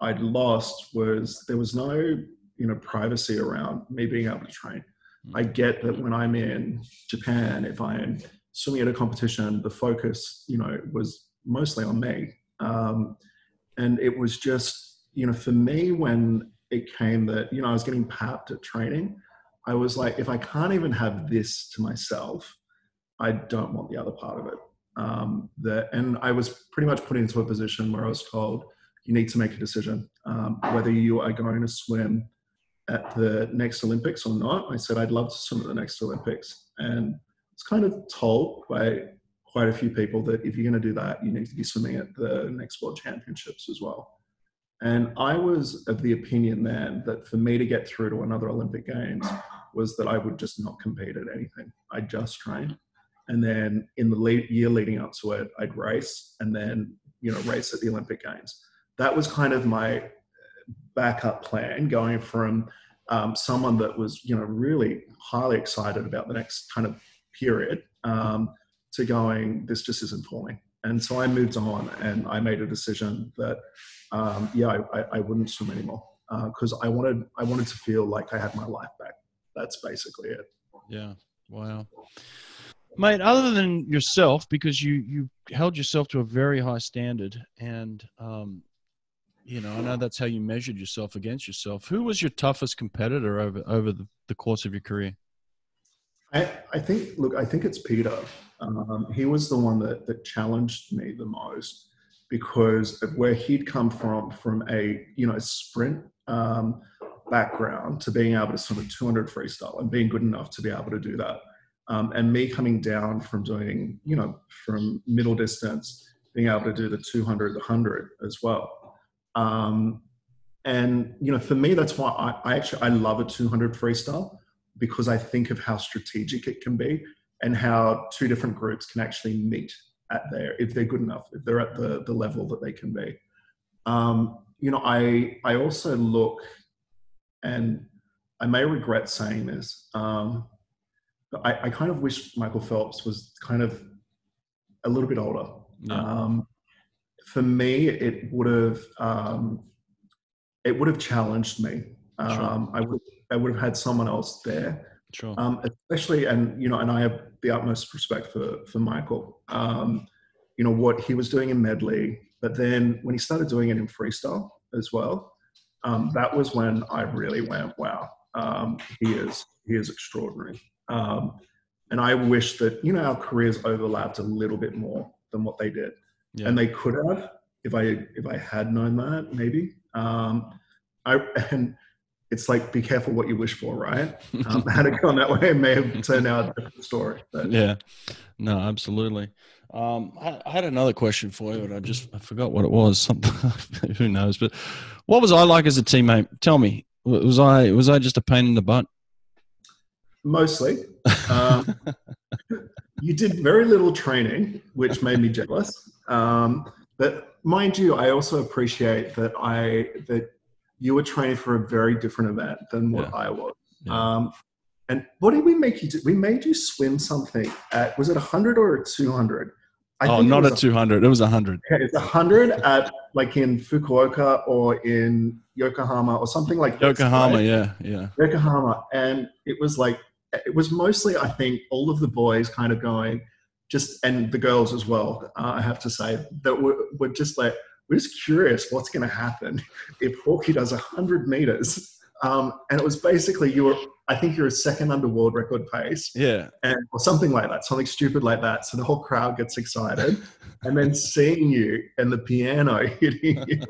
I'd lost was there was no, you know, privacy around me being able to train. Hmm. I get that when I'm in Japan, if I'm swimming at a competition, the focus, you know, was mostly on me. Um, and it was just you know, for me, when it came that, you know, I was getting papped at training, I was like, if I can't even have this to myself, I don't want the other part of it. Um, that, and I was pretty much put into a position where I was told, you need to make a decision um, whether you are going to swim at the next Olympics or not. I said, I'd love to swim at the next Olympics. And it's kind of told by quite a few people that if you're going to do that, you need to be swimming at the next World Championships as well. And I was of the opinion then that for me to get through to another Olympic Games was that I would just not compete at anything. I'd just train. And then in the year leading up to it, I'd race and then, you know, race at the Olympic Games. That was kind of my backup plan going from um, someone that was, you know, really highly excited about the next kind of period um, to going, this just isn't for me. And so I moved on and I made a decision that um, yeah, I, I, wouldn't swim anymore because uh, I wanted I wanted to feel like I had my life back. That's basically it. Yeah. Wow. Mate, other than yourself, because you you held yourself to a very high standard, and um, you know I know that's how you measured yourself against yourself. Who was your toughest competitor over over the, the course of your career? I, I think look, I think it's Pieter. Um, he was the one that that challenged me the most because of where he'd come from, from a you know sprint um, background to being able to swim of 200 freestyle and being good enough to be able to do that. Um, and me coming down from doing, you know, from middle distance, being able to do the 200, the 100 as well. Um, and, you know, for me, that's why I, I actually, I love a 200 freestyle because I think of how strategic it can be and how two different groups can actually meet at there if they're good enough, if they're at the, the level that they can be. Um, you know, I I also look, and I may regret saying this, um, but I, I kind of wish Michael Phelps was kind of a little bit older. Yeah. Um, for me, it would have um, it would have challenged me. Sure. Um, I would I would have had someone else there Sure. Um, especially, and you know, and I have the utmost respect for for Michael. Um, you know what he was doing in medley, but then when he started doing it in freestyle as well, um, that was when I really went, "Wow, um, he is he is extraordinary." Um, and I wish that you know our careers overlapped a little bit more than what they did, yeah. and they could have if I if I had known that maybe. Um, I and it's like be careful what you wish for, right? Um, <laughs> had it gone that way, it may have turned out a different story. But. Yeah, no, absolutely. Um, I, I, had another question for you, and I just I forgot what it was. <laughs> Something who knows? But what was I like as a teammate? Tell me, was I was I just a pain in the butt? Mostly. Um, <laughs> you did very little training, which made me jealous. Um, but mind you, I also appreciate that I that you were training for a very different event than what yeah. I was. Yeah. Um, and what did we make you do? We made you swim something at, was it 100 or a 200? I oh, not at 200. It was 100. Okay, it's 100 at like in Fukuoka or in Yokohama or something like Yokohama, right? yeah, yeah. Yokohama. And it was like, it was mostly, I think, all of the boys kind of going, just, and the girls as well, uh, I have to say, that were, were just like, we're just curious what's going to happen <laughs> if Hawkeye does 100 meters. Um, and it was basically you were, I think you're a second under world record pace. Yeah. And, or something like that, something stupid like that. So the whole crowd gets excited. <laughs> and then seeing you and the piano <laughs> hitting you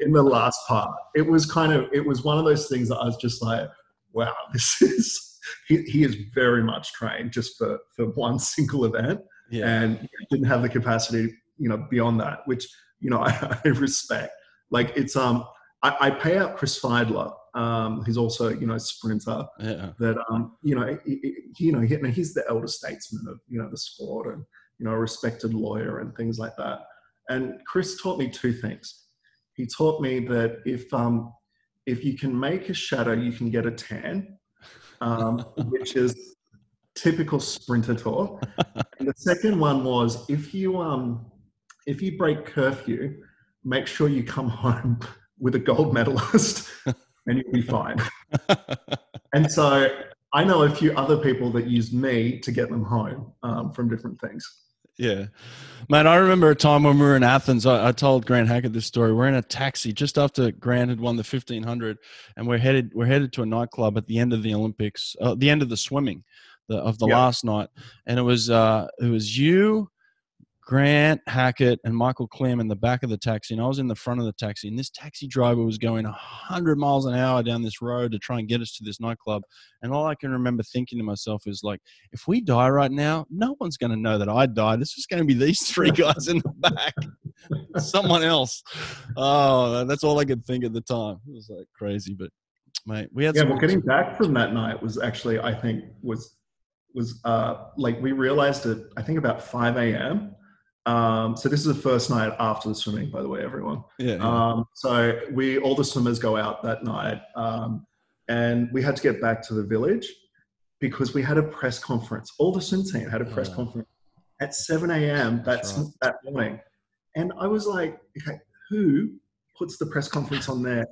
in the last part, it was kind of, it was one of those things that I was just like, wow, this is, he, he is very much trained just for, for one <laughs> single event. Yeah. And didn't have the capacity, you know, beyond that, which you know, <laughs> I, I respect. Like it's um, I, I pay out Chris Fydler. Um, he's also you know a sprinter. Yeah. That um, you know, he, he, you know, he, he's the elder statesman of you know the sport and you know a respected lawyer and things like that. And Chris taught me two things. He taught me that if um, if you can make a shadow, you can get a tan, um, which is typical sprinter talk. and the second one was if you um, if you break curfew, make sure you come home <laughs> with a gold medalist, <laughs> and you'll be fine. <laughs> and so I know a few other people that used me to get them home um, from different things. Yeah. Man, I remember a time when we were in Athens. I, I, told Grant Hackett this story. We're in a taxi just after Grant had won the 1500, and we're headed we're headed to a nightclub at the end of the Olympics, uh, the end of the swimming, the, of the last night, and it was uh, it was you, Grant Hackett and Michael Klim in the back of the taxi, and I was in the front of the taxi. And this taxi driver was going 100 miles an hour down this road to try and get us to this nightclub. And all I can remember thinking to myself is like, if we die right now, no one's going to know that I died. It's just going to be these three guys in the back, <laughs> someone else. Oh, that's all I could think at the time. It was like crazy, but mate, we had. Yeah, well, getting back from that night was actually, I think, was was uh, like we realized it. I think about 5 a.m um, so this is the first night after the swimming, by the way, everyone. Yeah. yeah. Um, so we all the swimmers go out that night, um, and we had to get back to the village because we had a press conference. All the swim team had a press oh. conference at 7 a.m. That's right. that morning, and I was like, okay, who puts the press conference on there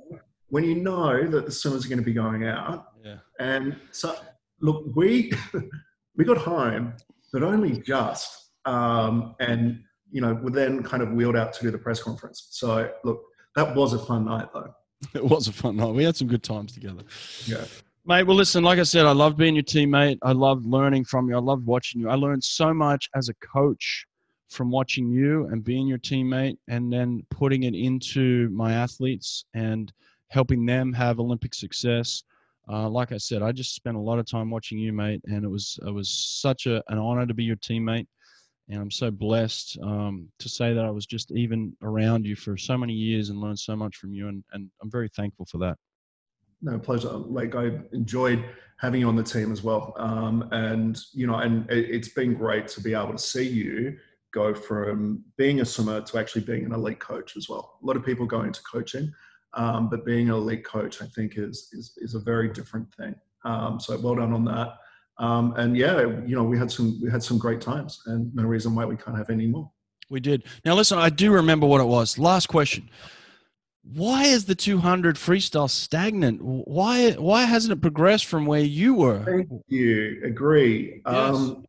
when you know that the swimmers are going to be going out? Yeah. And so, look, we <laughs> we got home, but only just. Um, and you know, were then kind of wheeled out to do the press conference. So look, that was a fun night though. <laughs> It was a fun night. We had some good times together. Yeah. Mate, well, listen, like I said, I love being your teammate. I love learning from you. I love watching you. I learned so much as a coach from watching you and being your teammate and then putting it into my athletes and helping them have Olympic success. Uh, like I said, I just spent a lot of time watching you, mate, and it was it was such a, an honor to be your teammate and I'm so blessed um, to say that I was just even around you for so many years and learned so much from you, and, and I'm very thankful for that. No pleasure. Like I enjoyed having you on the team as well, um, and you know, and it, it's been great to be able to see you go from being a swimmer to actually being an elite coach as well. A lot of people go into coaching, um, but being an elite coach, I think, is is, is a very different thing. Um, so well done on that. Um, and yeah, you know, we had some we had some great times, and no reason why we can't have any more. We did. Now, listen, I do remember what it was. Last question: Why is the 200 freestyle stagnant? Why why hasn't it progressed from where you were? Thank you. Agree. Yes. Um,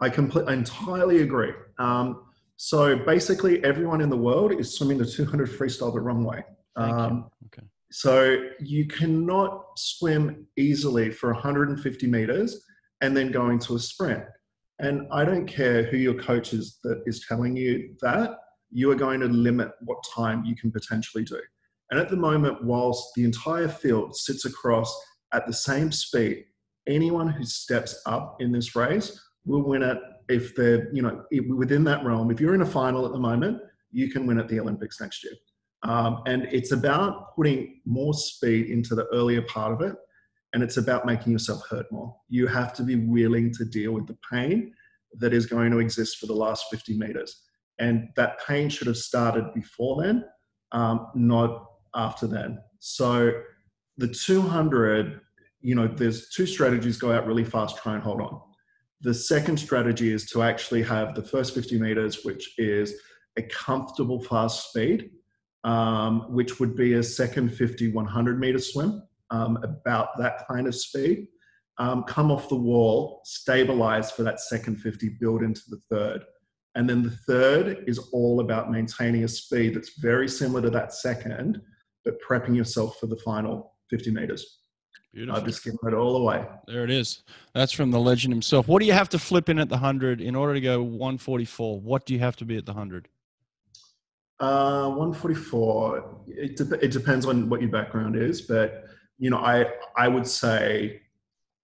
I completely entirely agree. Um, so basically, everyone in the world is swimming the 200 freestyle the wrong way. Um, okay. So you cannot swim easily for 150 meters and then going to a sprint. And I don't care who your coach is that is telling you that, you are going to limit what time you can potentially do. And at the moment, whilst the entire field sits across at the same speed, anyone who steps up in this race will win it if they're, you know, within that realm. If you're in a final at the moment, you can win at the Olympics next year. Um, and it's about putting more speed into the earlier part of it and it's about making yourself hurt more. You have to be willing to deal with the pain that is going to exist for the last 50 meters. And that pain should have started before then, um, not after then. So the 200, you know, there's two strategies go out really fast, try and hold on. The second strategy is to actually have the first 50 meters, which is a comfortable fast speed, um, which would be a second 50, 100 meter swim um, about that kind of speed, um, come off the wall, stabilize for that second 50, build into the third. And then the third is all about maintaining a speed that's very similar to that second, but prepping yourself for the final 50 meters. Beautiful. I've just given it all away. There it is. That's from the legend himself. What do you have to flip in at the 100 in order to go 144? What do you have to be at the 100? Uh, 144. It, de- it depends on what your background is, but you know, I I would say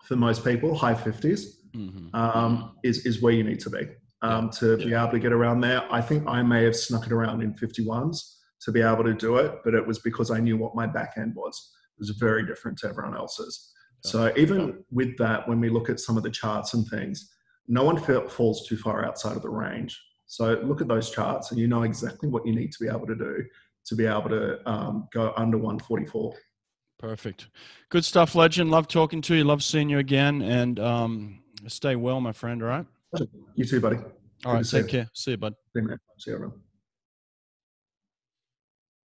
for most people, high 50s mm-hmm. um, is is where you need to be um, to yeah. be able to get around there. I think I may have snuck it around in 51s to be able to do it, but it was because I knew what my back end was. It was very different to everyone else's. So even with that, when we look at some of the charts and things, no one falls too far outside of the range. So look at those charts, and you know exactly what you need to be able to do to be able to um, go under 144. Perfect. Good stuff, legend. Love talking to you. Love seeing you again. And um, stay well, my friend. All right. You too, buddy. All right. Take care. See you, bud. See you, man. See you, everyone.